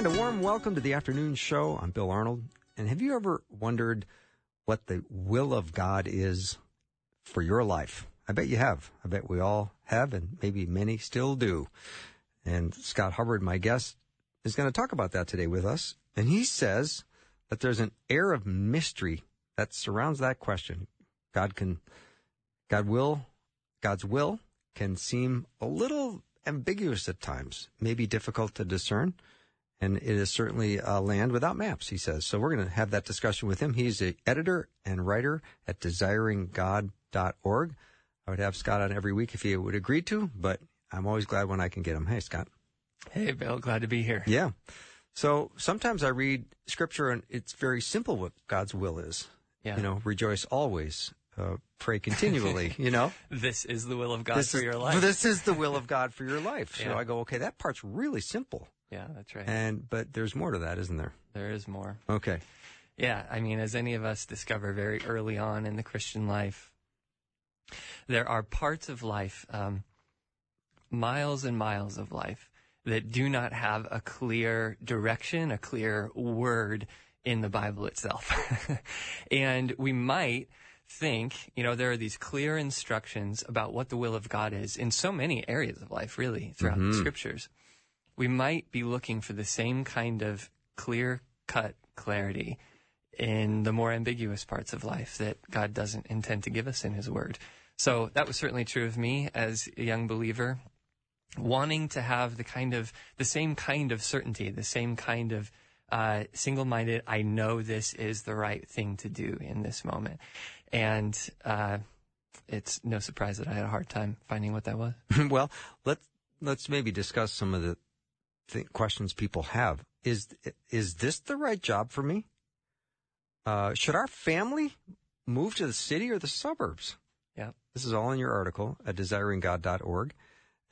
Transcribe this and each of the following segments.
And a warm welcome to the afternoon show. I'm Bill Arnold. And have you ever wondered what the will of God is for your life? I bet you have. I bet we all have, and maybe many still do. And Scott Hubbard, my guest, is going to talk about that today with us. And he says that there's an air of mystery that surrounds that question. God can, God will, God's will can seem a little ambiguous at times, maybe difficult to discern. And it is certainly a land without maps, he says. So we're going to have that discussion with him. He's an editor and writer at desiringgod.org. I would have Scott on every week if he would agree to, but I'm always glad when I can get him. Hey, Scott. Hey, Bill. Glad to be here. Yeah. So sometimes I read scripture and it's very simple what God's will is. Yeah. You know, rejoice always, uh, pray continually, you know? This is the will of God this for is, your life. This is the will of God for your life. yeah. So I go, okay, that part's really simple. Yeah, that's right. And, but there's more to that, isn't there? there is more. Okay. Yeah, I mean, as any of us discover very early on in the Christian life, there are parts of life, um, miles and miles of life, that do not have a clear direction, a clear word in the Bible itself. and we might think, you know, there are these clear instructions about what the will of God is in so many areas of life, really, throughout the scriptures. We might be looking for the same kind of clear cut clarity in the more ambiguous parts of life that God doesn't intend to give us in His Word. So that was certainly true of me as a young believer, wanting to have the kind of the same kind of certainty, the same kind of uh, single-minded. I know this is the right thing to do in this moment, and uh, it's no surprise that I had a hard time finding what that was. well, let's let's maybe discuss some of the th- questions people have. Is is this the right job for me? Uh, should our family move to the city or the suburbs? Yeah. This is all in your article at desiringgod.org,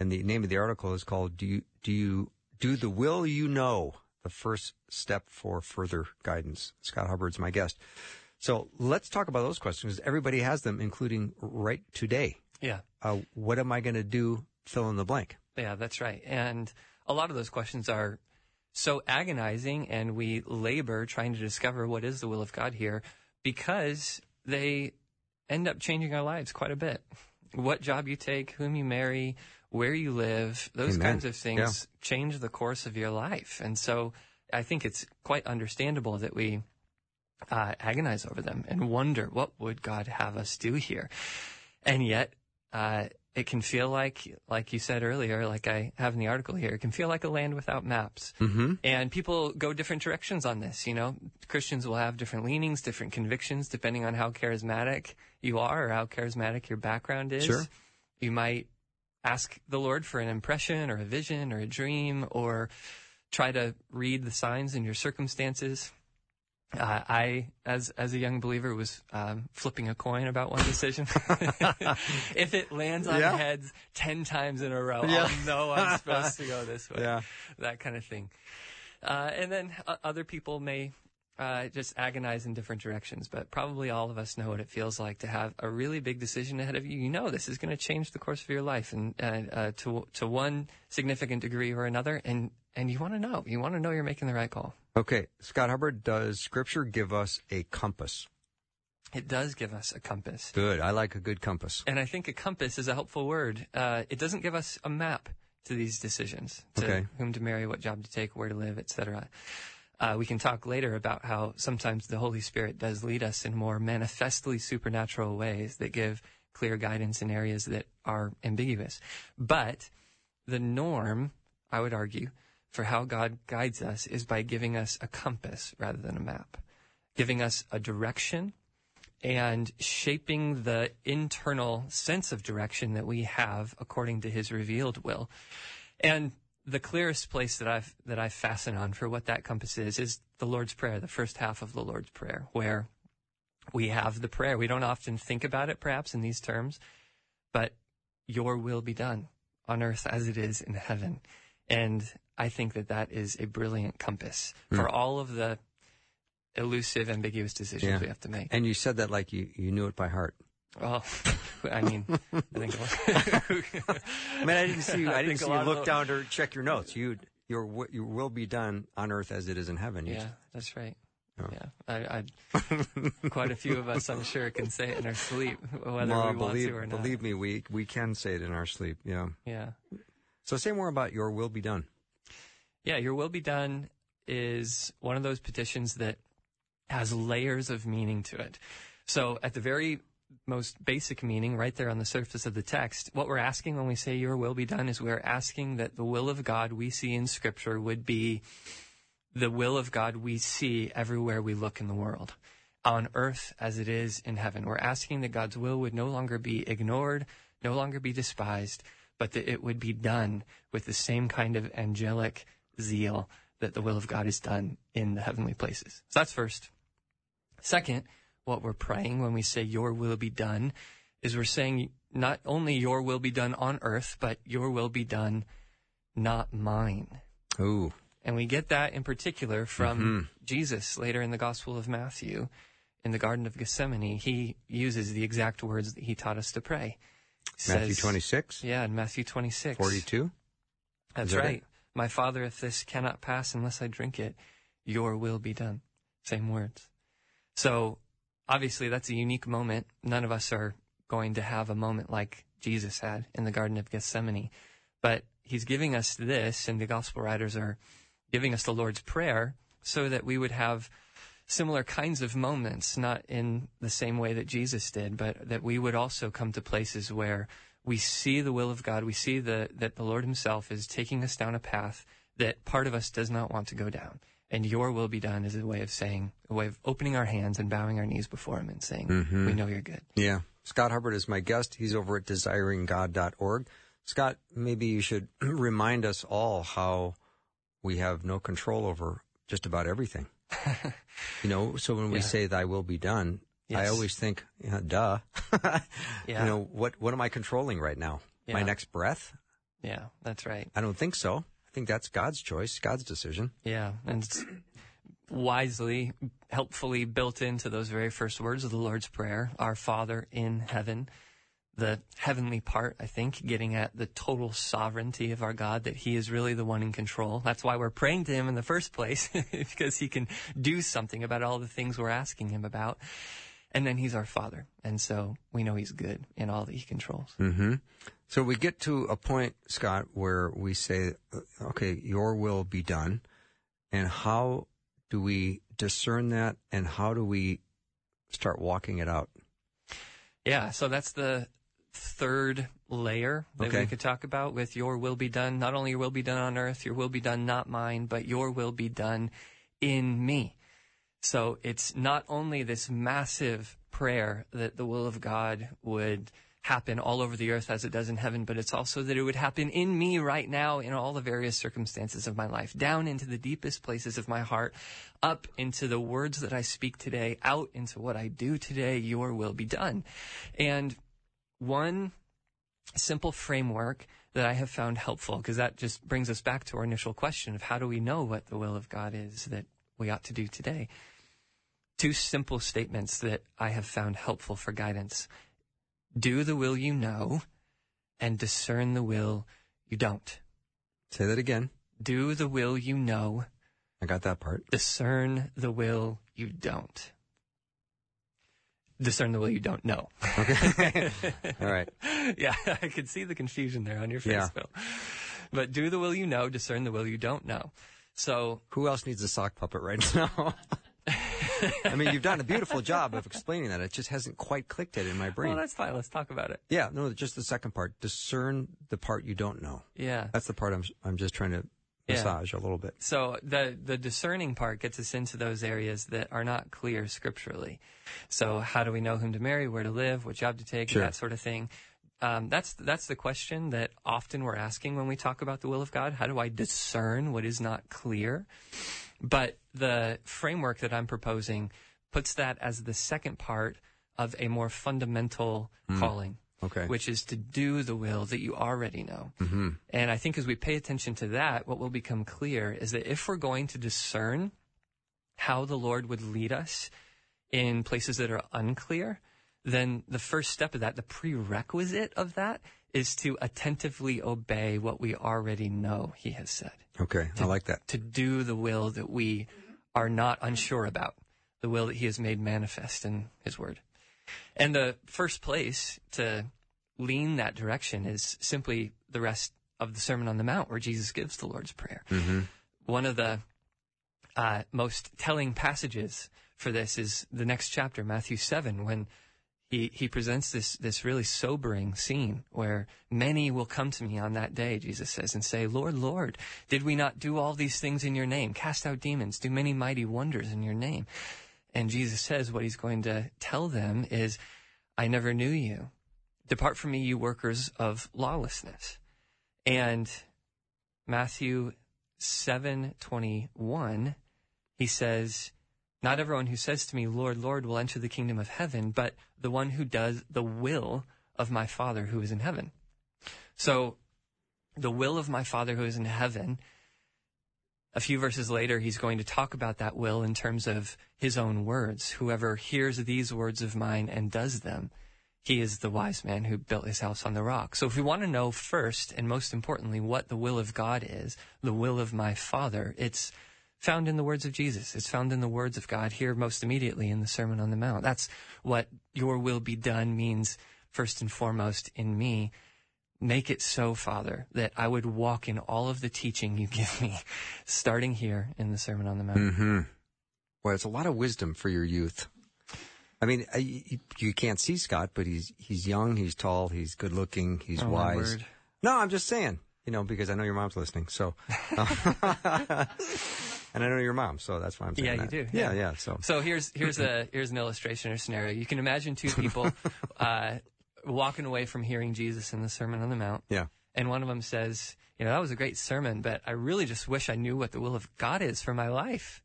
and the name of the article is called "Do you do you do the will you know?" The first step for further guidance. Scott Hubbard's my guest. So let's talk about those questions. Everybody has them, including right today. Yeah. Uh, what am I going to do? Fill in the blank. Yeah, that's right. And a lot of those questions are so agonizing, and we labor trying to discover what is the will of God here because they end up changing our lives quite a bit. What job you take, whom you marry, where you live, those Amen. kinds of things change the course of your life. And so I think it's quite understandable that we uh, agonize over them and wonder what would God have us do here. And yet, uh, it can feel like, like you said earlier, like I have in the article here, it can feel like a land without maps. Mm-hmm. And people go different directions on this. You know, Christians will have different leanings, different convictions, depending on how charismatic you are or how charismatic your background is. Sure. You might ask the Lord for an impression or a vision or a dream or try to read the signs in your circumstances. Uh, I, as as a young believer, was um, flipping a coin about one decision. if it lands on Yeah. heads ten times in a row, Yeah. I'll know I'm supposed to go this way. Yeah. That kind of thing. Uh, and then uh, other people may uh, just agonize in different directions, but probably all of us know what it feels like to have a really big decision ahead of you. You know this is going to change the course of your life, and uh, uh, to to one significant degree or another, and and you want to know, you want to know you're making the right call. Okay, Scott Hubbard, does Scripture give us a compass? It does give us a compass. Good. I like a good compass. And I think a compass is a helpful word. Uh, it doesn't give us a map to these decisions, to Okay. whom to marry, what job to take, where to live, etc. Uh, we can talk later about how sometimes the Holy Spirit does lead us in more manifestly supernatural ways that give clear guidance in areas that are ambiguous. But the norm, I would argue, for how God guides us is by giving us a compass rather than a map, giving us a direction and shaping the internal sense of direction that we have according to his revealed will. And the clearest place that I've that I fasten on for what that compass is is the Lord's Prayer, the first half of the Lord's Prayer, where we have the prayer. We don't often think about it perhaps in these terms, but your will be done on earth as it is in heaven. And I think that that is a brilliant compass for Hmm. all of the elusive, ambiguous decisions Yeah. we have to make. And you said that like you, you knew it by heart. Well, I mean, I think. I mean, I didn't see you. I, didn't see you look down to check your notes. You your your will be done on earth as it is in heaven. You Yeah, that's right. Oh. Yeah, I, I, quite a few of us, I'm sure, can say it in our sleep, whether Well, we want believe to or not. believe me, we we can say it in our sleep. Yeah. Yeah, So say more about your will be done. yeah. Your will be done is one of those petitions that has layers of meaning to it. So, at the very most basic meaning, right there on the surface of the text, what we're asking when we say "Your will be done" is we're asking that the will of God we see in Scripture would be the will of God we see everywhere we look in the world, on earth as it is in heaven. We're asking that God's will would no longer be ignored, no longer be despised, but that it would be done with the same kind of angelic zeal that the will of God is done in the heavenly places. So that's first. Second, what we're praying when we say, Your will be done, is we're saying not only Your will be done on earth, but Your will be done, not mine. Ooh. And we get that in particular from Mhm. Jesus later in the Gospel of Matthew in the Garden of Gethsemane. He uses the exact words that he taught us to pray. He Matthew says- 26, Yeah, in Matthew 26. 42. That's that it? right. My Father, if this cannot pass unless I drink it, your will be done. Same words. So obviously that's a unique moment. None of us are going to have a moment like Jesus had in the Garden of Gethsemane. But he's giving us this, and the gospel writers are giving us the Lord's Prayer so that we would have similar kinds of moments, not in the same way that Jesus did, but that we would also come to places where we see the will of God, we see the, that the Lord Himself is taking us down a path that part of us does not want to go down. And your will be done is a way of saying, a way of opening our hands and bowing our knees before Him and saying, Mhm. We know you're good. Yeah. Scott Hubbard is my guest. He's over at desiringgod.org. Scott, maybe you should remind us all how we have no control over just about everything. you know, so when we Yeah. say thy will be done, I always think, yeah, duh. Yeah. You know, what what am I controlling right now? My next breath? Yeah, that's right. I don't think so. I think that's God's choice, God's decision. Yeah, and it's wisely, helpfully built into those very first words of the Lord's Prayer, Our Father in heaven. The heavenly part, I think, getting at the total sovereignty of our God, that He is really the one in control. That's why we're praying to Him in the first place, because He can do something about all the things we're asking Him about. And then He's our Father. And so we know He's good in all that He controls. hmm So we get to a point, Scott, where we say, okay, your will be done. And how do we discern that? And how do we start walking it out? Yeah, so that's the third layer that Okay. we could talk about with your will be done. Not only your will be done on earth, your will be done, not mine, but your will be done in me. So it's not only this massive prayer that the will of God would happen all over the earth as it does in heaven, but it's also that it would happen in me right now in all the various circumstances of my life, down into the deepest places of my heart, up into the words that I speak today, out into what I do today, your will be done. And one simple framework that I have found helpful, because that just brings us back to our initial question of how do we know what the will of God is that we ought to do today? Two simple statements that I have found helpful for guidance. Do the will you know and discern the will you don't. Say that again. Do the will you know, I got that part. discern the will you don't. Discern the will you don't know. Okay. All right. yeah, I could see the confusion there on your face, Yeah. Bill. But do the will you know, discern the will you don't know. So, Who else needs a sock puppet right now? I mean, you've done a beautiful job of explaining that. It just hasn't quite clicked it in my brain. well, that's fine. Let's talk about it. yeah, no, just the second part. Discern the part you don't know. Yeah. That's the part I'm I'm just trying to Yeah. massage a little bit. So the the discerning part gets us into those areas that are not clear scripturally. So how do we know whom to marry, where to live, what job to take, Sure. that sort of thing. um, that's that's the question that often we're asking when we talk about the will of God. How do I discern what is not clear? But the framework that I'm proposing puts that as the second part of a more fundamental calling, Okay. which is to do the will that you already know. Mm-hmm. And I think as we pay attention to that, what will become clear is that if we're going to discern how the Lord would lead us in places that are unclear, then the first step of that, the prerequisite of that, is to attentively obey what we already know He has said. Okay. I like that. To do the will that we are not unsure about, the will that He has made manifest in His Word. And the first place to lean that direction is simply the rest of the Sermon on the Mount, where Jesus gives the Lord's Prayer. Mm-hmm. One of the uh, most telling passages for this is the next chapter, Matthew 7, when he, he presents this, this really sobering scene where many will come to me on that day, Jesus says, and say, Lord, Lord, did we not do all these things in your name? Cast out demons, do many mighty wonders in your name. And Jesus says what he's going to tell them is, I never knew you. Depart from me, you workers of lawlessness. And Matthew 7:21 he says not everyone who says to me lord lord will enter the kingdom of heaven but the one who does the will of my father who is in heaven so the will of my father who is in heaven a few verses later he's going to talk about that will in terms of his own words whoever hears these words of mine and does them he is the wise man who built his house on the rock. So if we want to know first and most importantly what the will of God is, the will of my Father, it's found in the words of Jesus. It's found in the words of God here most immediately in the Sermon on the Mount. That's what your will be done means first and foremost in me. Make it so, Father, that I would walk in all of the teaching you give me, starting here in the Sermon on the Mount. Mm-hmm. Well, it's a lot of wisdom for your youth. I mean, I, you, you can't see Scott, but he's he's young, he's tall, he's good looking, he's Oh, wise. No, I'm just saying, you know, because I know your mom's listening. So, and I know your mom, so that's why I'm saying Yeah, you that. do, Yeah, yeah. yeah. So, So here's here's a here's an illustration or scenario. You can imagine two people uh, walking away from hearing Jesus in the Sermon on the Mount, yeah. and one of them says, "You know, that was a great sermon, but I really just wish I knew what the will of God is for my life."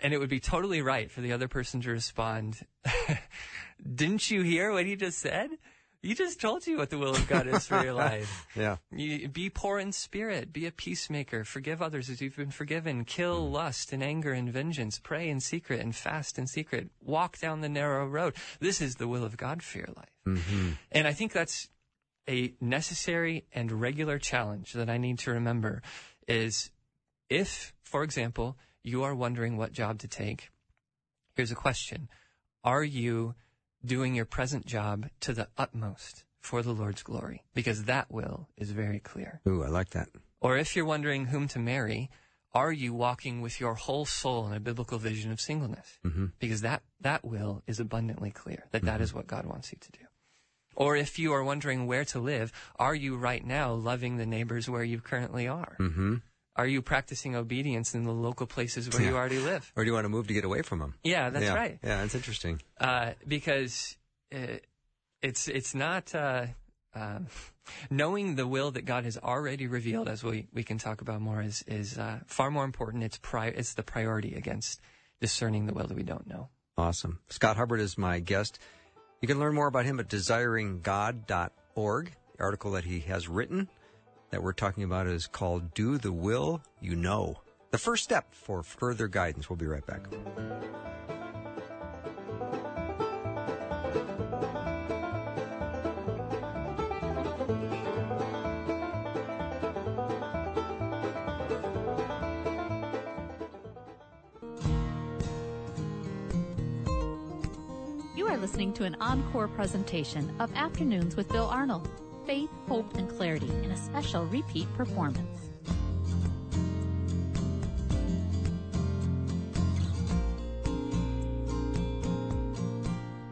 And it would be totally right for the other person to respond, "Didn't you hear what he just said? He just told you what the will of God is for your life." Yeah. You, be poor in spirit. Be a peacemaker. Forgive others as you've been forgiven. Kill lust and anger and vengeance. Pray in secret and fast in secret. Walk down the narrow road. This is the will of God for your life. Mm-hmm. And I think that's a necessary and regular challenge that I need to remember is if, for example, you are wondering what job to take, here's a question. Are you doing your present job to the utmost for the Lord's glory? Because that will is very clear. Ooh, I like that. Or if you're wondering whom to marry, are you walking with your whole soul in a biblical vision of singleness? Mm-hmm. Because that, that will is abundantly clear that that is what God wants you to do. Or if you are wondering where to live, are you right now loving the neighbors where you currently are? Mm-hmm. Are you practicing obedience in the local places where you already live? Or do you want to move to get away from them? Yeah, that's yeah. right. Yeah, that's interesting. Uh, because uh, it's it's not uh, um, knowing the will that God has already revealed, as we, we can talk about more, is is uh, far more important. It's pri- it's the priority against discerning the will that we don't know. Awesome. Scott Hubbard is my guest. You can learn more about him at desiringgod.org. The article that he has written that we're talking about is called Do the Will You Know. The first step for further guidance. We'll be right back. You are listening to an encore presentation of Afternoons with Bill Arnold. Faith, hope, and clarity in a special repeat performance.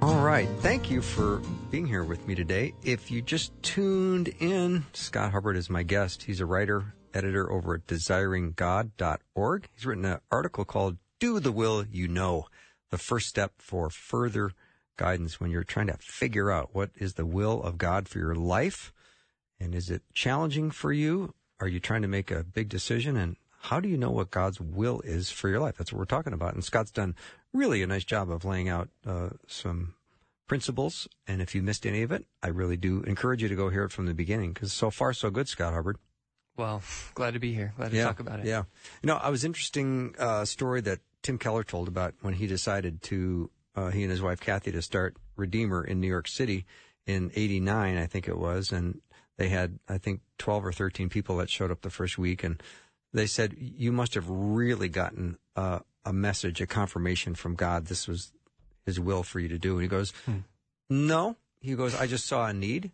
All right. Thank you for being here with me today. If you just tuned in, Scott Hubbard is my guest. He's a writer, editor over at desiringgod.org. He's written an article called Do the Will You Know, the first step for further guidance when you're trying to figure out what is the will of God for your life? And is it challenging for you? Are you trying to make a big decision? And how do you know what God's will is for your life? That's what we're talking about. And Scott's done really a nice job of laying out uh, some principles. And if you missed any of it, I really do encourage you to go hear it from the beginning because so far so good, Scott Hubbard. Well, glad to be here. Glad to yeah, talk about it. Yeah. You know, I was interesting uh, story that Tim Keller told about when he decided to uh, he and his wife Kathy to start Redeemer in New York City in '89, I think it was, and they had I think 12 or 13 people that showed up the first week, and they said you must have really gotten uh, a message, a confirmation from God. This was His will for you to do. And he goes, hmm. No. He goes, I just saw a need,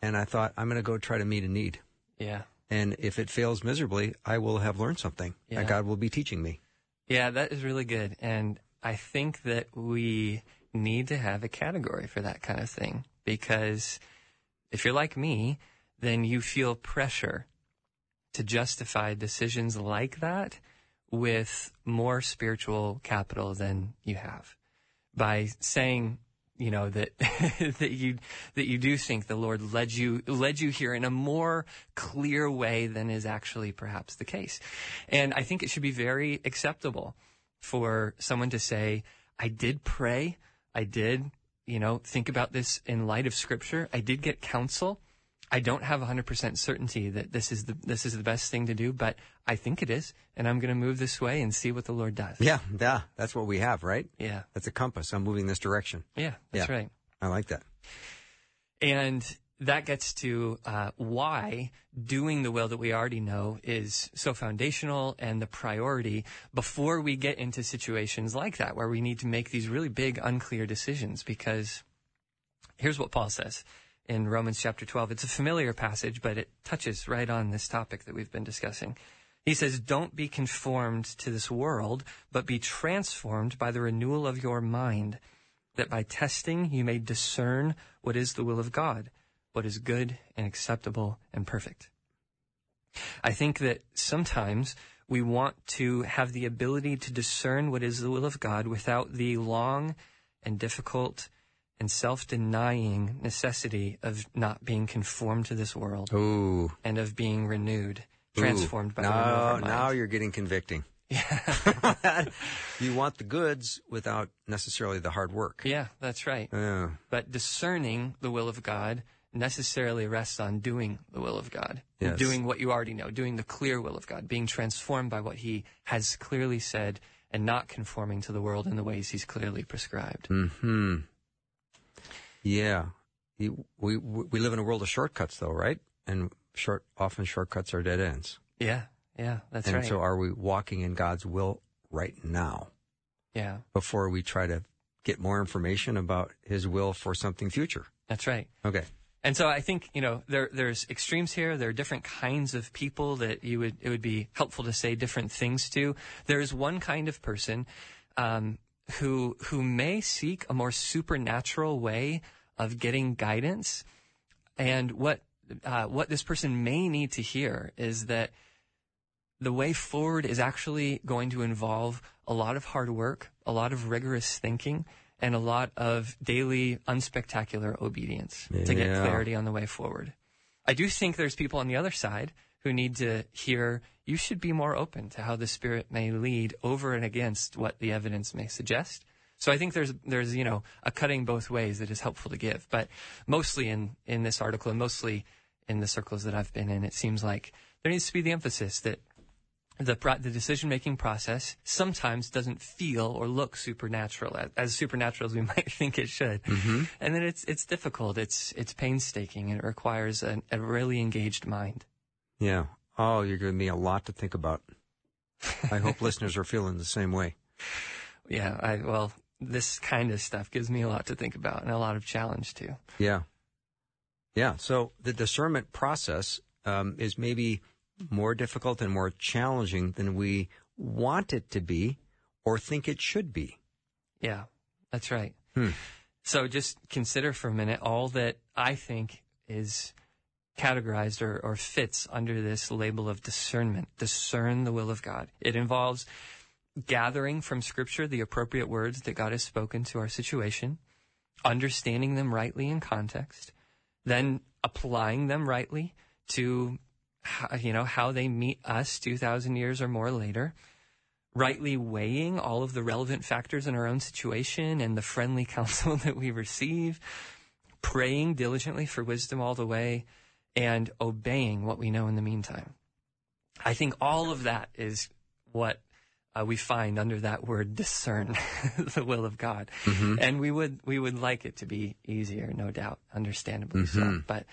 and I thought I'm going to go try to meet a need. Yeah. And if it fails miserably, I will have learned something. Yeah. God will be teaching me. Yeah, that is really good. And I think that we need to have a category for that kind of thing because if you're like me, then you feel pressure to justify decisions like that with more spiritual capital than you have by saying you know that that you that you do think the Lord led you led you here in a more clear way than is actually perhaps the case. And I think it should be very acceptable for someone to say, I did pray, I did, you know, think about this in light of scripture, I did get counsel. I don't have 100% certainty that this is the this is the best thing to do, but I think it is, and I'm going to move this way and see what the Lord does. Yeah, yeah, that's what we have, right? Yeah, that's a compass. I'm moving this direction. Yeah, that's yeah. right. I like that. And that gets to uh, why doing the will that we already know is so foundational and the priority before we get into situations like that where we need to make these really big, unclear decisions. Because here's what Paul says in Romans chapter 12. It's a familiar passage, but it touches right on this topic that we've been discussing. He says, Don't be conformed to this world, but be transformed by the renewal of your mind, that by testing you may discern what is the will of God, what is good and acceptable and perfect. I think that sometimes we want to have the ability to discern what is the will of God without the long and difficult and self-denying necessity of not being conformed to this world Ooh. and of being renewed, transformed Ooh. by now, the Now you're getting convicting. Yeah. you want the goods without necessarily the hard work. Yeah, that's right. Yeah. But discerning the will of God necessarily rests on doing the will of God, yes. doing what you already know, doing the clear will of God, being transformed by what He has clearly said, and not conforming to the world in the ways He's clearly prescribed. Hmm. Yeah. We, we, we live in a world of shortcuts, though, right? And short, often shortcuts are dead ends. Yeah. Yeah. That's and right. And so are we walking in God's will right now? Yeah. Before we try to get more information about his will for something future. That's right. Okay. And so I think you know there there's extremes here. There are different kinds of people that you would it would be helpful to say different things to. There is one kind of person um, who who may seek a more supernatural way of getting guidance. And what uh, what this person may need to hear is that the way forward is actually going to involve a lot of hard work, a lot of rigorous thinking, and a lot of daily unspectacular obedience yeah. to get clarity on the way forward. I do think there's people on the other side who need to hear you should be more open to how the Spirit may lead over and against what the evidence may suggest. So I think there's there's you know a cutting both ways that is helpful to give, but mostly in in this article and mostly in the circles that I've been in, it seems like there needs to be the emphasis that the the decision making process sometimes doesn't feel or look supernatural as, as supernatural as we might think it should, mm-hmm. and then it's it's difficult, it's it's painstaking, and it requires a, a really engaged mind. Yeah. Oh, you're giving me a lot to think about. I hope listeners are feeling the same way. Yeah. I well, this kind of stuff gives me a lot to think about and a lot of challenge too. Yeah. Yeah. So the discernment process um, is maybe more difficult and more challenging than we want it to be or think it should be. Yeah, that's right. Hmm. So just consider for a minute all that I think is categorized or, or fits under this label of discernment. Discern the will of God. It involves gathering from Scripture the appropriate words that God has spoken to our situation, understanding them rightly in context, then applying them rightly to you know how they meet us 2000 years or more later rightly weighing all of the relevant factors in our own situation and the friendly counsel that we receive praying diligently for wisdom all the way and obeying what we know in the meantime i think all of that is what uh, we find under that word discern the will of God. Mm-hmm. And we would we would like it to be easier, no doubt, understandably mm-hmm. so. But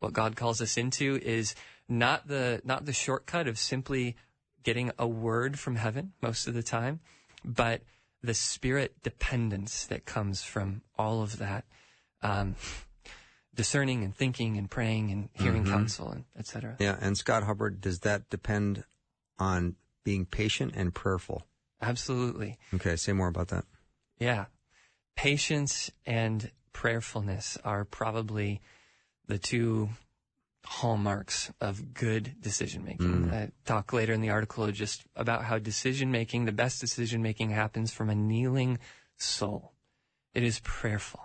what God calls us into is not the not the shortcut of simply getting a word from heaven most of the time, but the spirit dependence that comes from all of that. Um, discerning and thinking and praying and hearing mm-hmm. counsel and etc. Yeah, and Scott Hubbard, does that depend on being patient and prayerful. Absolutely. Okay, say more about that. Yeah. Patience and prayerfulness are probably the two hallmarks of good decision making. Mm. I talk later in the article just about how decision making, the best decision making happens from a kneeling soul. It is prayerful.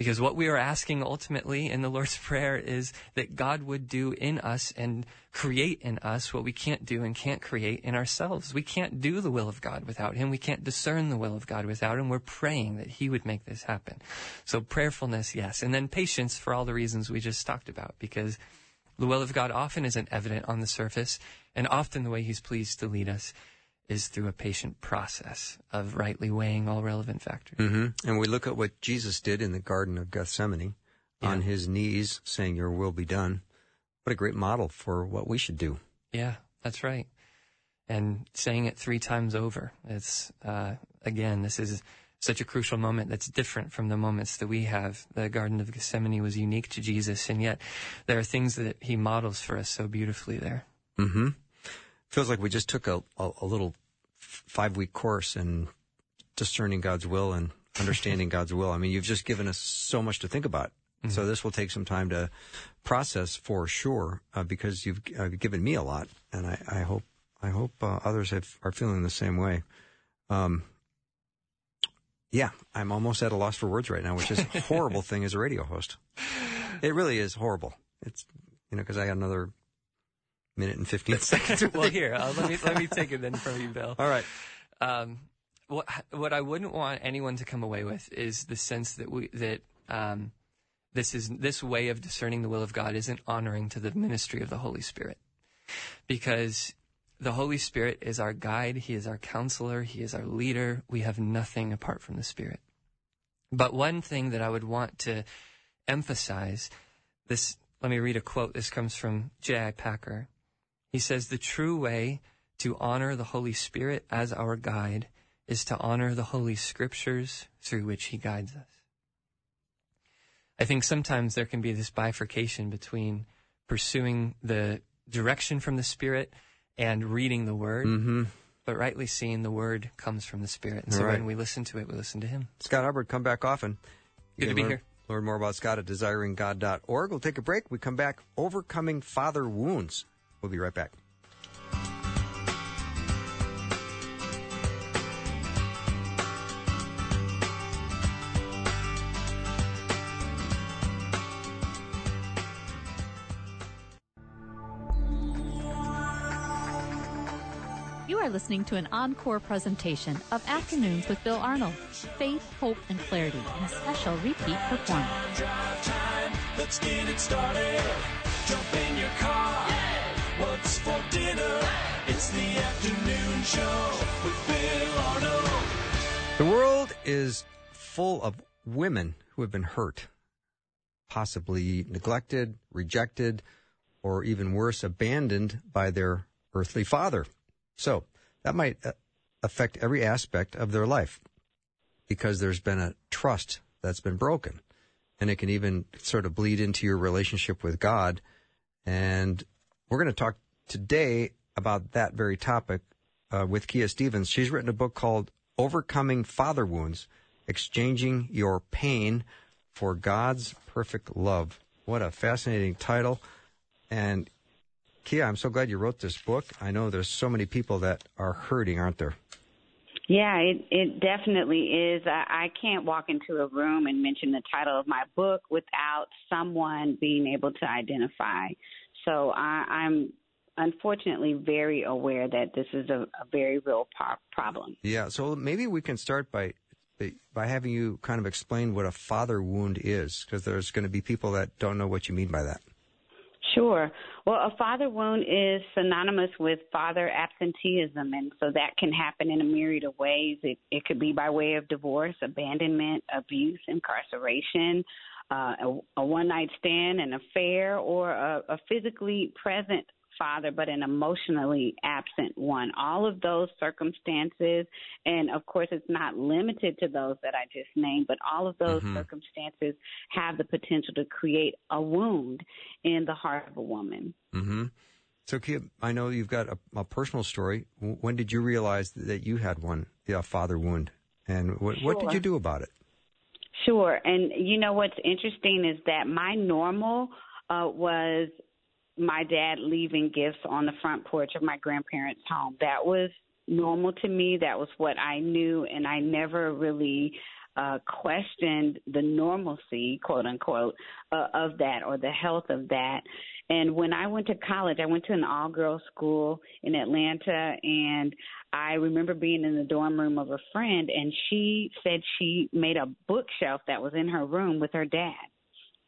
Because what we are asking ultimately in the Lord's Prayer is that God would do in us and create in us what we can't do and can't create in ourselves. We can't do the will of God without Him. We can't discern the will of God without Him. We're praying that He would make this happen. So prayerfulness, yes. And then patience for all the reasons we just talked about, because the will of God often isn't evident on the surface, and often the way He's pleased to lead us is through a patient process of rightly weighing all relevant factors. Mm-hmm. And we look at what Jesus did in the Garden of Gethsemane yeah. on his knees, saying, Your will be done. What a great model for what we should do. Yeah, that's right. And saying it three times over. It's, uh, again, this is such a crucial moment that's different from the moments that we have. The Garden of Gethsemane was unique to Jesus, and yet there are things that he models for us so beautifully there. Mm-hmm. Feels like we just took a, a, a little five week course in discerning God's will and understanding God's will. I mean, you've just given us so much to think about. Mm-hmm. So this will take some time to process for sure, uh, because you've uh, given me a lot, and I, I hope I hope uh, others have, are feeling the same way. Um, yeah, I'm almost at a loss for words right now, which is a horrible thing as a radio host. It really is horrible. It's you know because I got another minute and 15 seconds. well, here, uh, let me let me take it then from you, Bill. All right. Um, what what I wouldn't want anyone to come away with is the sense that we that um, this is this way of discerning the will of God isn't honoring to the ministry of the Holy Spirit, because the Holy Spirit is our guide. He is our counselor. He is our leader. We have nothing apart from the Spirit. But one thing that I would want to emphasize this. Let me read a quote. This comes from J.I. Packer. He says the true way to honor the Holy Spirit as our guide is to honor the Holy Scriptures through which He guides us. I think sometimes there can be this bifurcation between pursuing the direction from the Spirit and reading the Word. Mm-hmm. But rightly seeing the Word comes from the Spirit. And so right. when we listen to it, we listen to Him. Scott Hubbard, come back often. You Good to be learn, here. Learn more about Scott at desiringgod.org. We'll take a break. We come back, Overcoming Father Wounds. We'll be right back. You are listening to an encore presentation of Afternoons with Bill Arnold. Faith, Hope, and Clarity in a special repeat performance. Let's get it started. Jump in your car. What's for dinner? It's the afternoon show with Bill Arnold. The world is full of women who have been hurt, possibly neglected, rejected, or even worse, abandoned by their earthly father. So that might uh, affect every aspect of their life because there's been a trust that's been broken. And it can even sort of bleed into your relationship with God. And we're going to talk today about that very topic uh, with Kia Stephens. She's written a book called Overcoming Father Wounds Exchanging Your Pain for God's Perfect Love. What a fascinating title. And Kia, I'm so glad you wrote this book. I know there's so many people that are hurting, aren't there? Yeah, it it definitely is. I, I can't walk into a room and mention the title of my book without someone being able to identify. So I, I'm unfortunately very aware that this is a, a very real problem. Yeah, so maybe we can start by by having you kind of explain what a father wound is, because there's going to be people that don't know what you mean by that. Sure. Well, a father wound is synonymous with father absenteeism, and so that can happen in a myriad of ways. It, it could be by way of divorce, abandonment, abuse, incarceration, uh, a, a one night stand, an affair, or a, a physically present father, but an emotionally absent one. All of those circumstances, and of course, it's not limited to those that I just named, but all of those mm-hmm. circumstances have the potential to create a wound in the heart of a woman. Mm-hmm. So, Kia, I know you've got a, a, personal story. When did you realize that you had one, a father wound, and what, sure. what did you do about it? Sure. And you know what's interesting is that my normal uh, was my dad leaving gifts on the front porch of my grandparents' home. That was normal to me. That was what I knew, and I never really uh, questioned the normalcy, quote unquote, uh, of that or the health of that. And when I went to college, I went to an all girls school in Atlanta, and I remember being in the dorm room of a friend, and she said she made a bookshelf that was in her room with her dad.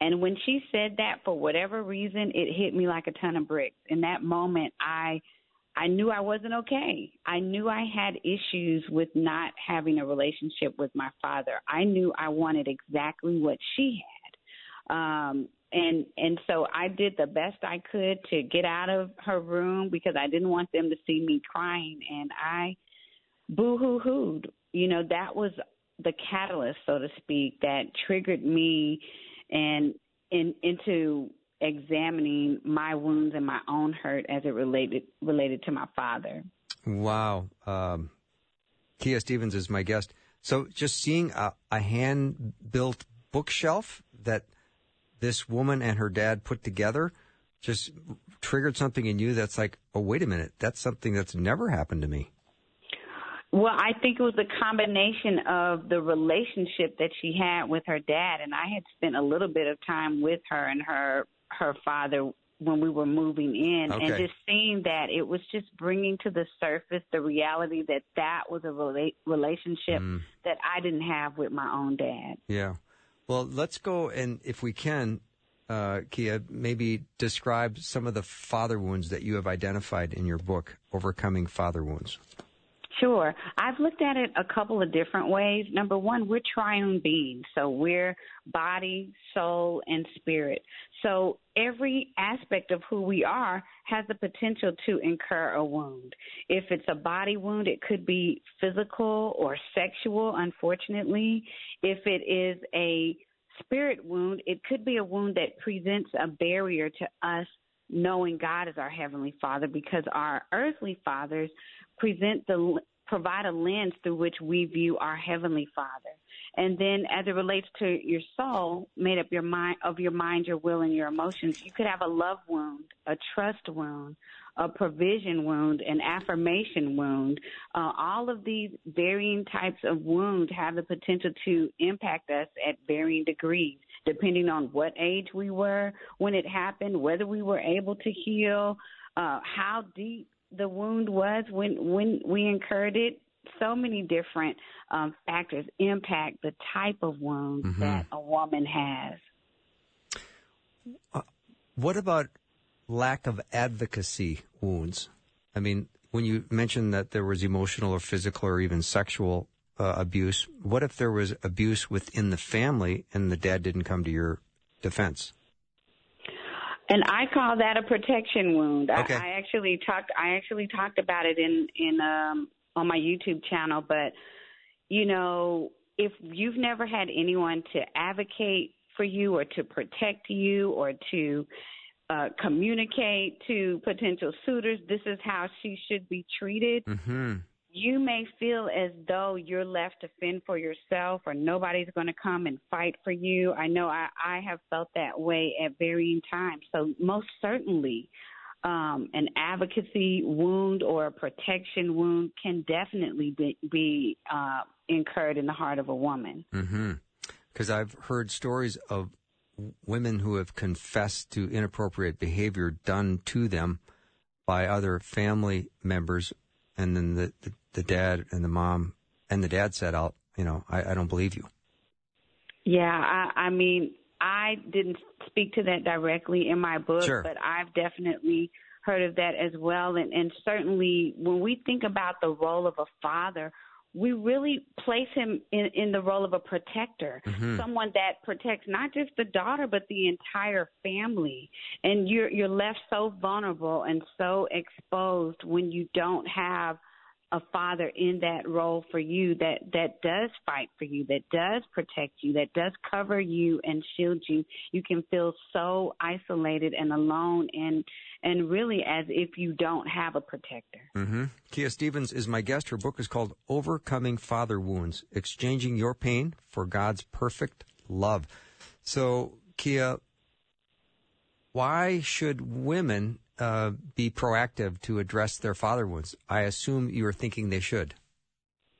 And when she said that, for whatever reason, it hit me like a ton of bricks. In that moment, I I knew I wasn't okay. I knew I had issues with not having a relationship with my father. I knew I wanted exactly what she had. Um and and so I did the best I could to get out of her room because I didn't want them to see me crying and I boo hoo hooed. You know, that was the catalyst, so to speak, that triggered me and in, into examining my wounds and my own hurt as it related related to my father. Wow. Um, Kia Stephens is my guest. So just seeing a, a hand built bookshelf that this woman and her dad put together just triggered something in you that's like, oh, wait a minute, that's something that's never happened to me. Well, I think it was a combination of the relationship that she had with her dad, and I had spent a little bit of time with her and her her father when we were moving in, okay. and just seeing that it was just bringing to the surface the reality that that was a rela- relationship mm. that I didn't have with my own dad. Yeah. Well, let's go and if we can, uh, Kia, maybe describe some of the father wounds that you have identified in your book, Overcoming Father Wounds. Sure. I've looked at it a couple of different ways. Number one, we're triune beings. So we're body, soul, and spirit. So every aspect of who we are has the potential to incur a wound. If it's a body wound, it could be physical or sexual, unfortunately. If it is a spirit wound, it could be a wound that presents a barrier to us knowing God as our heavenly Father because our earthly fathers present the provide a lens through which we view our heavenly Father. And then as it relates to your soul, made up your mind of your mind, your will, and your emotions, you could have a love wound, a trust wound, a provision wound, an affirmation wound. Uh, all of these varying types of wounds have the potential to impact us at varying degrees, depending on what age we were when it happened, whether we were able to heal, uh, how deep the wound was when when we incurred it. So many different um, factors impact the type of wound mm-hmm. that a woman has. Uh, what about lack of advocacy wounds? I mean, when you mentioned that there was emotional or physical or even sexual uh, abuse, what if there was abuse within the family and the dad didn't come to your defense? And I call that a protection wound. Okay. I, I actually talked. I actually talked about it in in um, on my YouTube channel. But you know, if you've never had anyone to advocate for you or to protect you or to uh, communicate to potential suitors, this is how she should be treated. Mm-hmm you may feel as though you're left to fend for yourself or nobody's going to come and fight for you. I know I, I have felt that way at varying times. So most certainly, um, an advocacy wound or a protection wound can definitely be, be uh, incurred in the heart of a woman. Because mm-hmm. I've heard stories of women who have confessed to inappropriate behavior done to them by other family members, and then the, the, the dad and the mom and the dad said, "I'll, you know, I, I don't believe you." Yeah, I, I mean, I didn't speak to that directly in my book, sure. but I've definitely heard of that as well. And, and certainly when we think about the role of a father, we really place him in, in the role of a protector, mm-hmm. someone that protects not just the daughter but the entire family. And you're you're left so vulnerable and so exposed when you don't have a father in that role for you that that does fight for you that does protect you that does cover you and shield you. You can feel so isolated and alone and and really as if you don't have a protector. Mm-hmm. Kia Stephens is my guest. Her book is called overcoming father wounds exchanging your pain for god's perfect love. So kia why should women uh, be proactive to address their father wounds? I assume you are thinking they should.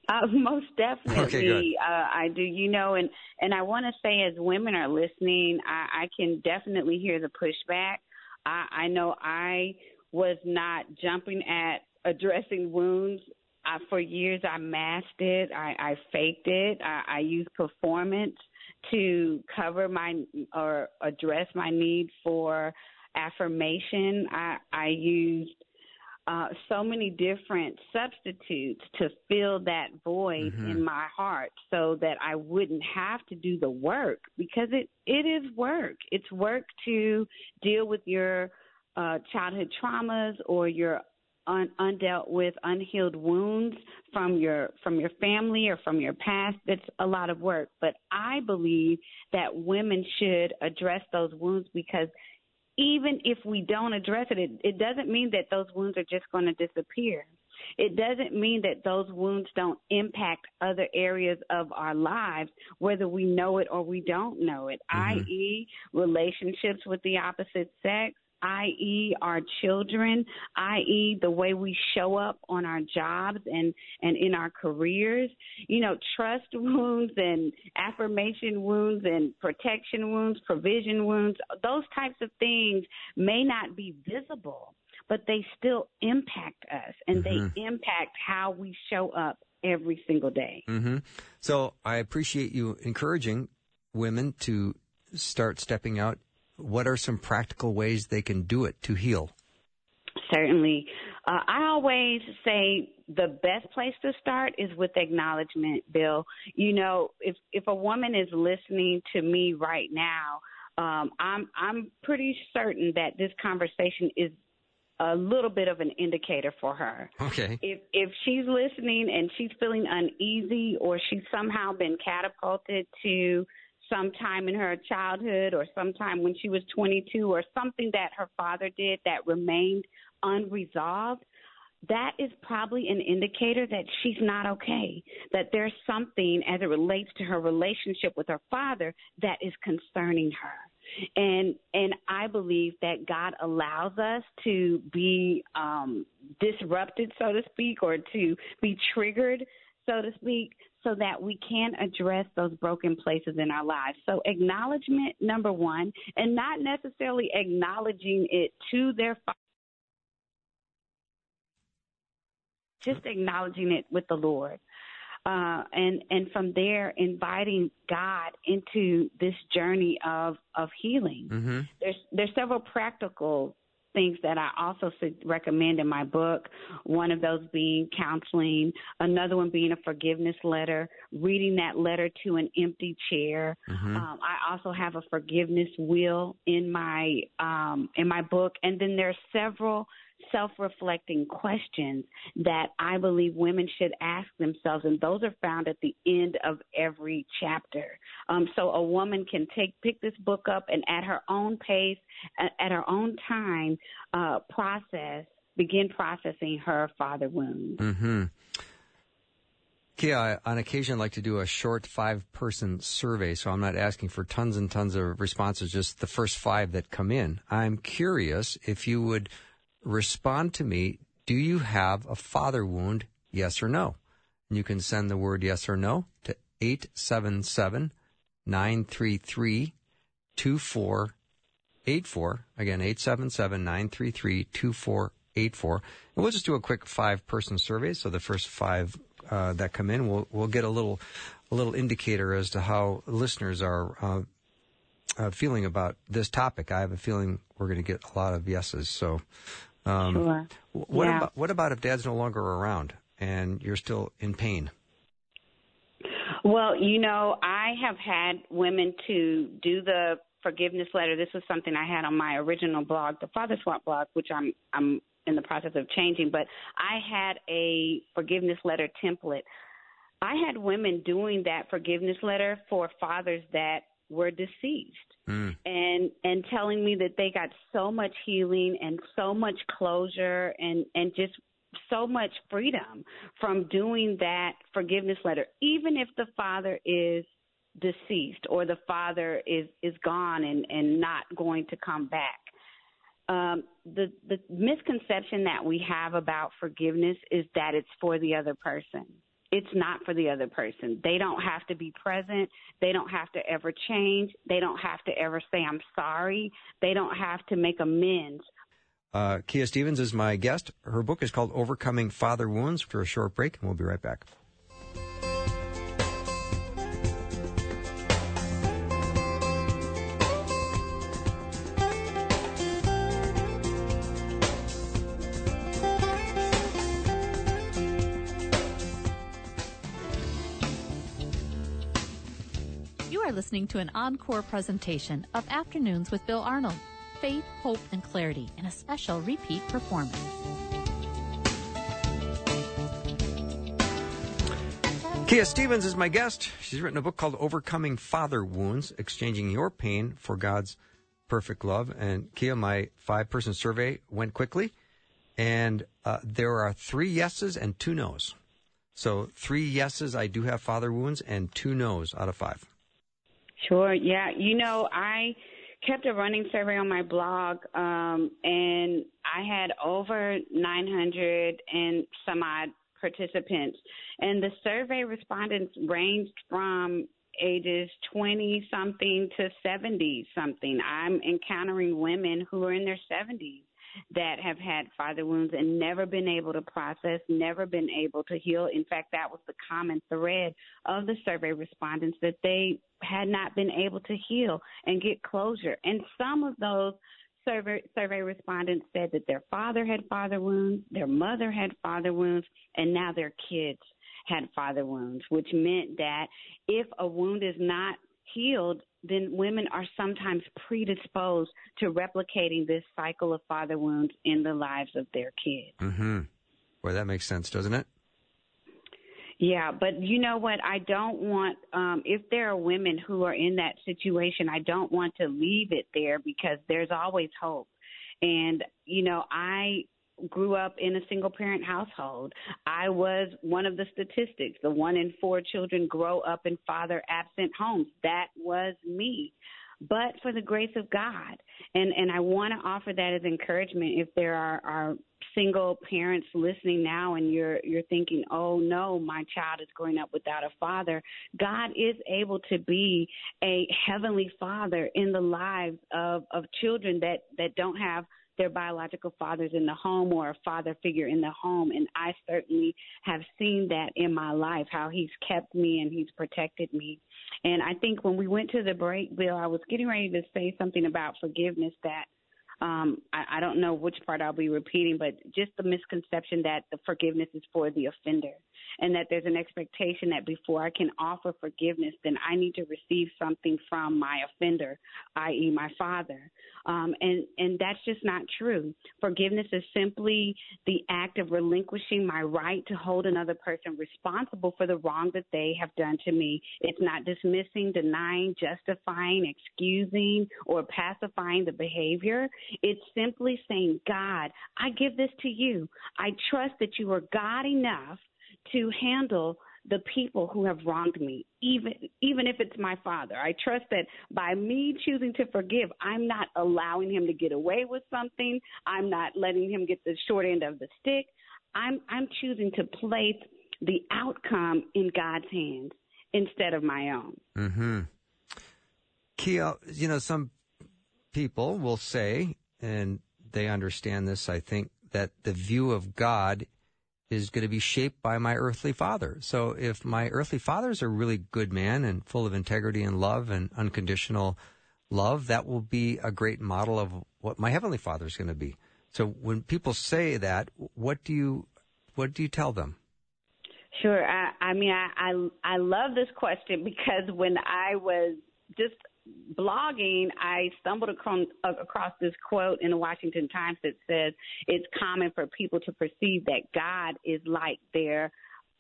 Uh, most definitely, okay, uh, I do. You know, and and I want to say, as women are listening, I, I can definitely hear the pushback. I, I know I was not jumping at addressing wounds. I, for years, I masked it. I, I faked it. I, I used performance to cover my or address my need for affirmation. I, I used uh, so many different substitutes to fill that void mm-hmm. in my heart so that I wouldn't have to do the work because it, it is work. It's work to deal with your uh, childhood traumas or your un- undealt with unhealed wounds from your from your family or from your past that's a lot of work but i believe that women should address those wounds because even if we don't address it, it, it doesn't mean that those wounds are just going to disappear. It doesn't mean that those wounds don't impact other areas of our lives, whether we know it or we don't know it, mm-hmm. i.e., relationships with the opposite sex, i.e., our children, i.e., the way we show up on our jobs and, and in our careers. You know, trust wounds and affirmation wounds and protection wounds, provision wounds, those types of things may not be visible, but they still impact us and mm-hmm. they impact how we show up every single day. Mm-hmm. So I appreciate you encouraging women to start stepping out what are some practical ways they can do it to heal? Certainly. Uh, I always say the best place to start is with acknowledgement, Bill. You know, if if a woman is listening to me right now, um, I'm I'm pretty certain that this conversation is a little bit of an indicator for her. Okay. If if she's listening and she's feeling uneasy or she's somehow been catapulted to sometime in her childhood or sometime when she was 22 or something that her father did that remained unresolved, that is probably an indicator that she's not okay, that there's something as it relates to her relationship with her father that is concerning her. And and I believe that God allows us to be um disrupted so to speak or to be triggered so to speak so that we can address those broken places in our lives. So, acknowledgement, number one, and not necessarily acknowledging it to their father, just acknowledging it with the Lord. Uh, and and from there, inviting God into this journey of of healing. Mm-hmm. There's there's several practical things that I also recommend in my book. One of those being counseling, another one being a forgiveness letter, reading that letter to an empty chair. Mm-hmm. Um, I also have a forgiveness wheel in my um, in my book, and then there's several self reflecting questions that I believe women should ask themselves, and those are found at the end of every chapter. Um, so a woman can take pick this book up and at her own pace, at, her own time, uh, process begin processing her father wounds. Mm-hmm. Kia, I, on occasion, like to do a short five person survey, so I'm not asking for tons and tons of responses, just the first five that come in. I'm curious if you would respond to me. Do you have a father wound? Yes or no? And you can send the word yes or no to 877 933 2484. Again, 877 933 2484. And we'll just do a quick five person survey. So the first five uh, that come in, we'll, we'll get a little, a little indicator as to how listeners are uh, uh, feeling about this topic. I have a feeling we're going to get a lot of yeses. So, um, sure. What yeah. about what about if Dad's no longer around and you're still in pain? Well, you know, I have had women to do the forgiveness letter. This was something I had on my original blog, the Father Swap blog, which I'm I'm in the process of changing. But I had a forgiveness letter template. I had women doing that forgiveness letter for fathers that were deceased mm. and and telling me that they got so much healing and so much closure and and just so much freedom from doing that forgiveness letter, even if the father is deceased or the father is is gone and and not going to come back. Um, the the misconception that we have about forgiveness is that it's for the other person. It's not for the other person. They don't have to be present. They don't have to ever change. They don't have to ever say I'm sorry. They don't have to make amends uh, Kia Stephens is my guest. Her book is called Overcoming Father Wounds. For a short break, and we'll be right back. Listening to an encore presentation of Afternoons with Bill Arnold faith, hope, and clarity in a special repeat performance. Kia Stephens is my guest. She's written a book called Overcoming Father Wounds, Exchanging Your Pain for God's Perfect Love. And Kia, my five person survey went quickly, and uh, there are three yeses and two nos. So, three yeses, I do have father wounds, and two nos out of five. Sure. Yeah. You know, I kept a running survey on my blog, um, and I had over 900 and some odd participants. And the survey respondents ranged from ages 20 something to 70 something. I'm encountering women who are in their 70s that have had father wounds and never been able to process, never been able to heal. In fact, that was the common thread of the survey respondents that they had not been able to heal and get closure. And some of those survey, survey respondents said that their father had father wounds, their mother had father wounds, and now their kids had father wounds, which meant that if a wound is not healed, then women are sometimes predisposed to replicating this cycle of father wounds in the lives of their kids. Mm-hmm. Well, that makes sense, doesn't it? Yeah, but you know what? I don't want, um, if there are women who are in that situation, I don't want to leave it there because there's always hope. And, you know, I grew up in a single parent household. I was one of the statistics. The one in four children grow up in father absent homes. That was me. But for the grace of God. And and I want to offer that as encouragement if there are, are single parents listening now and you're you're thinking, "Oh no, my child is growing up without a father." God is able to be a heavenly father in the lives of of children that that don't have their biological fathers in the home or a father figure in the home. And I certainly have seen that in my life, how he's kept me and he's protected me. And I think when we went to the break, Bill, I was getting ready to say something about forgiveness that um, I, I don't know which part I'll be repeating, but just the misconception that the forgiveness is for the offender and that there's an expectation that before I can offer forgiveness, then I need to receive something from my offender, i.e., my father. Um, and and that's just not true. Forgiveness is simply the act of relinquishing my right to hold another person responsible for the wrong that they have done to me. It's not dismissing, denying, justifying, excusing, or pacifying the behavior. It's simply saying, God, I give this to you. I trust that you are God enough to handle the people who have wronged me, even even if it's my father. I trust that by me choosing to forgive, I'm not allowing him to get away with something. I'm not letting him get the short end of the stick. I'm I'm choosing to place the outcome in God's hands instead of my own. Mm-hmm. Kia, you know, some people will say, and they understand this, I think, that the view of God is going to be shaped by my earthly father. So if my earthly father is a really good man and full of integrity and love and unconditional love, that will be a great model of what my heavenly father is going to be. So when people say that, what do you what do you tell them? Sure. I, I mean, I, I I love this question because when I was just blogging, I stumbled across, across this quote in the Washington Times that says it's common for people to perceive that God is like their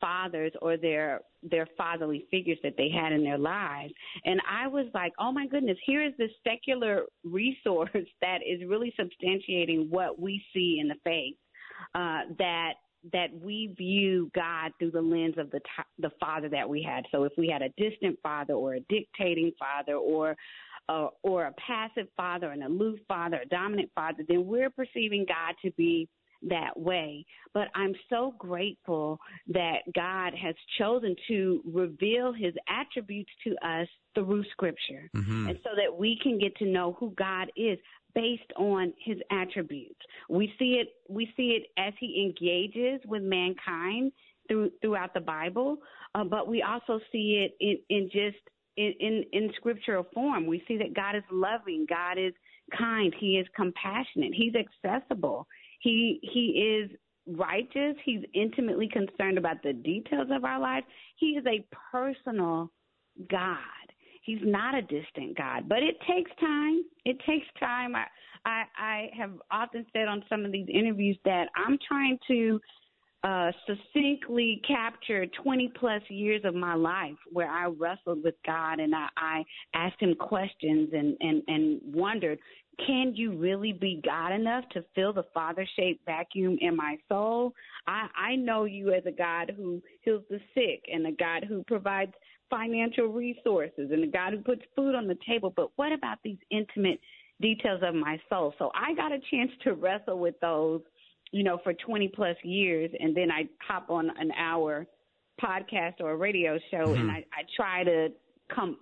fathers or their their fatherly figures that they had in their lives. And i was like oh my goodness here is this secular resource that is really substantiating what we see in the faith uh, that that we view God through the lens of the t- the father that we had. So if we had a distant father or a dictating father or uh, or a passive father, an aloof father, a dominant father, then we're perceiving God to be that way. But I'm so grateful that God has chosen to reveal his attributes to us through scripture. Mm-hmm. And so that we can get to know who God is based on his attributes. We see it we see it as he engages with mankind through throughout the Bible, uh, but we also see it in, in just in, in, in scriptural form. We see that God is loving, God is kind, He is compassionate, He's accessible, He He is righteous, He's intimately concerned about the details of our lives. He is a personal God. He's not a distant God, but it takes time. It takes time. I, I, I have often said on some of these interviews that I'm trying to uh, succinctly capture 20 plus years of my life where I wrestled with God and I, I asked him questions and, and, and wondered, can you really be God enough to fill the father shaped vacuum in my soul? I, I know you as a God who heals the sick and a God who provides financial resources and the God who puts food on the table, but what about these intimate details of my soul? So I got a chance to wrestle with those, you know, for 20 plus years, and then I hop on an hour podcast or a radio show, mm-hmm. and I, I try to come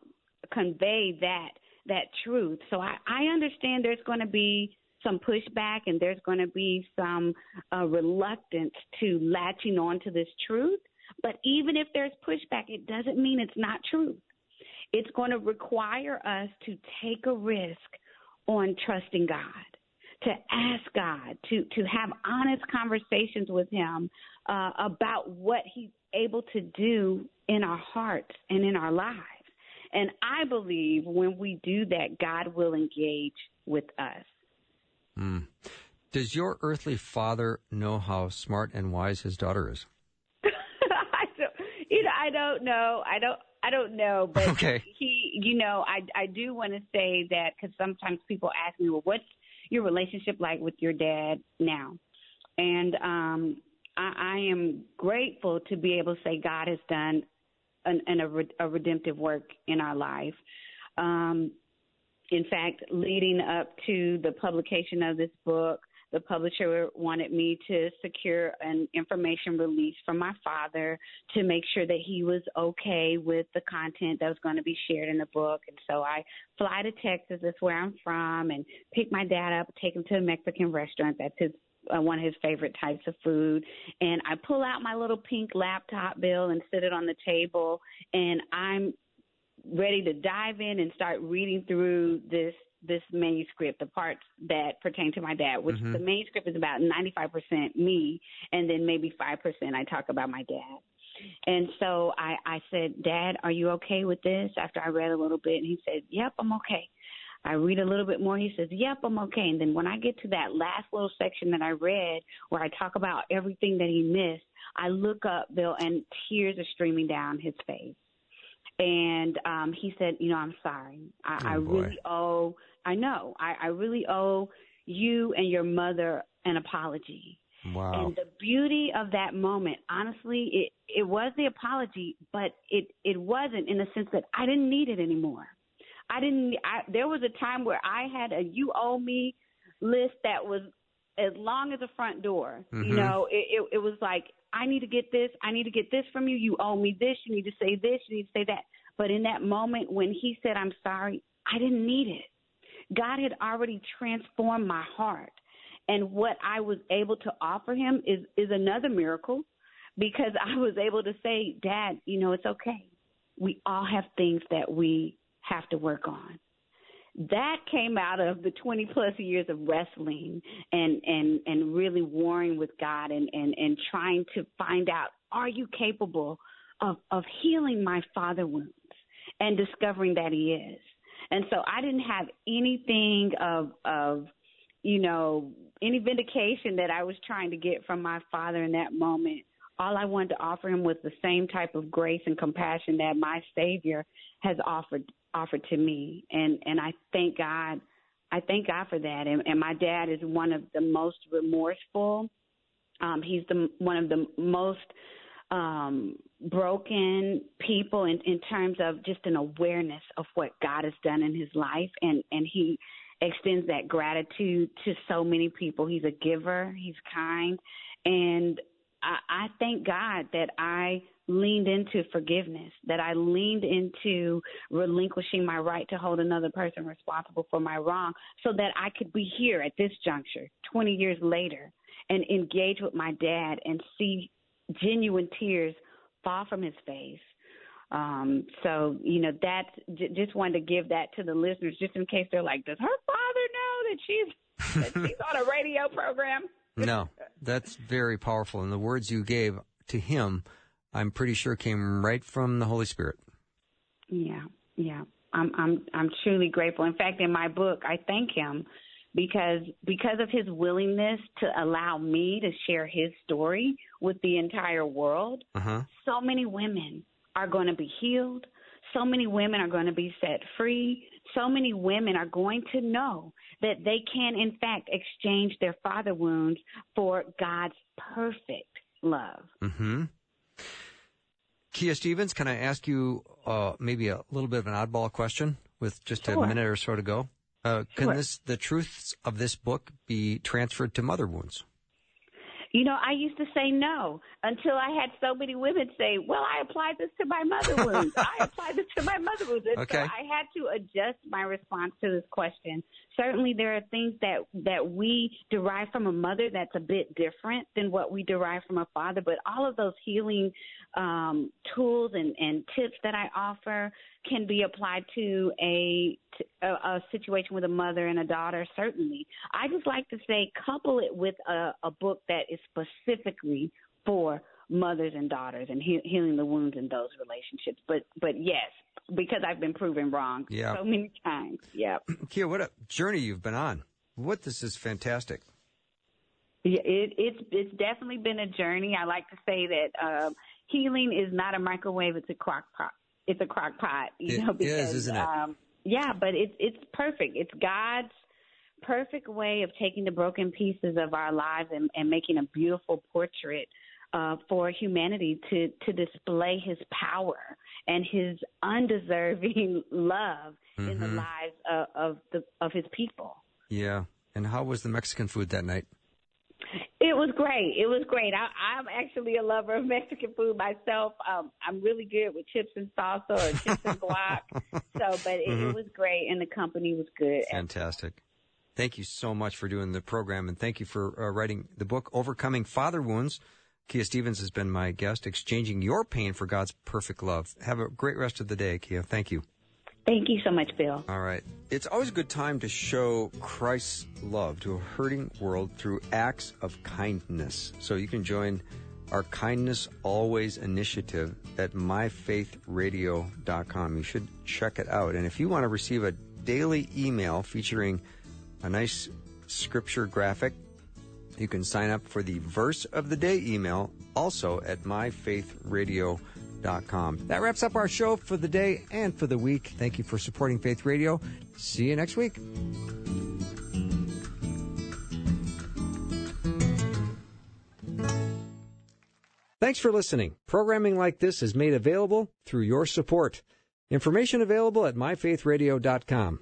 convey that that truth. So I, I understand there's going to be some pushback and there's going to be some uh, reluctance to latching on to this truth. But even if there's pushback, it doesn't mean it's not true. It's going to require us to take a risk on trusting God, to ask God, to, to have honest conversations with Him uh, about what He's able to do in our hearts and in our lives. And I believe when we do that, God will engage with us. Mm. Does your earthly father know how smart and wise his daughter is? I don't know. I don't. I don't know, but okay. he, you know, I I do want to say that because sometimes people ask me, well, what's your relationship like with your dad now? And um, I, I am grateful to be able to say God has done an, an, a, re- a redemptive work in our life. Um, in fact, leading up to the publication of this book, the publisher wanted me to secure an information release from my father to make sure that he was okay with the content that was going to be shared in the book. And so I fly to Texas, that's where I'm from, and pick my dad up, take him to a Mexican restaurant. That's his uh, one of his favorite types of food. And I pull out my little pink laptop bill and sit it on the table, and I'm ready to dive in and start reading through this this manuscript, the parts that pertain to my dad, which mm-hmm. the manuscript is about 95% me, and then maybe 5% I talk about my dad. And so I, I said, Dad, are you okay with this? After I read a little bit, and he said, Yep, I'm okay. I read a little bit more. He says, Yep, I'm okay. And then when I get to that last little section that I read where I talk about everything that he missed, I look up, Bill, and tears are streaming down his face. And um, he said, You know, I'm sorry. I, oh, I really owe I know. I, I really owe you and your mother an apology. Wow. And the beauty of that moment, honestly, it it was the apology, but it it wasn't in the sense that I didn't need it anymore. I didn't. I, there was a time where I had a "you owe me" list that was as long as a front door. Mhm. You know, it, it it was like I need to get this. I need to get this from you. You owe me this. You need to say this. You need to say that. But in that moment when he said, "I'm sorry," I didn't need it. God had already transformed my heart. And what I was able to offer him is, is another miracle because I was able to say, Dad, you know, it's okay. We all have things that we have to work on. That came out of the 20 plus years of wrestling and, and, and really warring with God and, and, and trying to find out, are you capable of, of healing my father wounds and discovering that he is? And so I didn't have anything of of you know any vindication that I was trying to get from my father in that moment. All I wanted to offer him was the same type of grace and compassion that my Savior has offered offered to me, and and I thank God. I thank God for that. And, and my dad is one of the most remorseful. Um, he's the one of the most um, broken people in, in terms of just an awareness of what God has done in his life, and and he extends that gratitude to so many people. He's a giver. He's kind, and I, I thank God that I leaned into forgiveness, that I leaned into relinquishing my right to hold another person responsible for my wrong, so that I could be here at this juncture, 20 years later, and engage with my dad and see genuine tears fall from his face. Um, so you know that's j- just wanted to give that to the listeners, just in case they're like, does her father know that she's that she's on a radio program? no, that's very powerful. And the words you gave to him, I'm pretty sure came right from the Holy Spirit. Yeah, yeah. I'm I'm I'm truly grateful. In fact, in my book, I thank him because because of his willingness to allow me to share his story with the entire world. Uh-huh. So many women are going to be healed. So many women are going to be set free. So many women are going to know that they can, in fact, exchange their father wounds for God's perfect love. Mm-hmm. Kia Stephens, can I ask you uh, maybe a little bit of an oddball question with just Sure. a minute or so to go? Uh, can Sure. this the truths of this book be transferred to mother wounds? You know, I used to say no until I had so many women say, "Well, I applied this to my mother wounds. I applied this to my mother wounds." And Okay. so I had to adjust my response to this question. Certainly, there are things that that we derive from a mother that's a bit different than what we derive from a father. But all of those healing um, tools and, and tips that I offer can be applied to a, a a situation with a mother and a daughter. Certainly, I just like to say couple it with a, a book that is specifically for mothers and daughters and he, healing the wounds in those relationships. But but yes, because I've been proven wrong Yeah. so many times. Yep. Kia, what a journey you've been on. What this is fantastic. Yeah, it, it's it's definitely been a journey. I like to say that um, healing is not a microwave; it's a crock pot. It's a crock pot, you It know. is, Because, isn't it? Um, yeah, but it's it's perfect. It's God's perfect way of taking the broken pieces of our lives and, and making a beautiful portrait uh, for humanity to to display His power and His undeserving love in the Mhm. lives of, of the of His people. Yeah. And how was the Mexican food that night? It was great. It was great. I, I'm actually a lover of Mexican food myself. Um, I'm really good with chips and salsa or chips and guac. So, but it, Mhm. it was great, and the company was good. Fantastic. Thank you so much for doing the program, and thank you for uh, writing the book, Overcoming Father Wounds. Kia Stephens has been my guest, exchanging your pain for God's perfect love. Have a great rest of the day, Kia. Thank you. Thank you so much, Bill. All right. It's always a good time to show Christ's love to a hurting world through acts of kindness. So you can join our Kindness Always initiative at myfaithradio.com. You should check it out. And if you want to receive a daily email featuring a nice scripture graphic, you can sign up for the verse of the day email also at myfaithradio.com faithradio.com. That wraps up our show for the day and for the week. Thank you for supporting Faith Radio. See you next week. Thanks for listening. Programming like this is made available through your support. Information available at myfaithradio.com.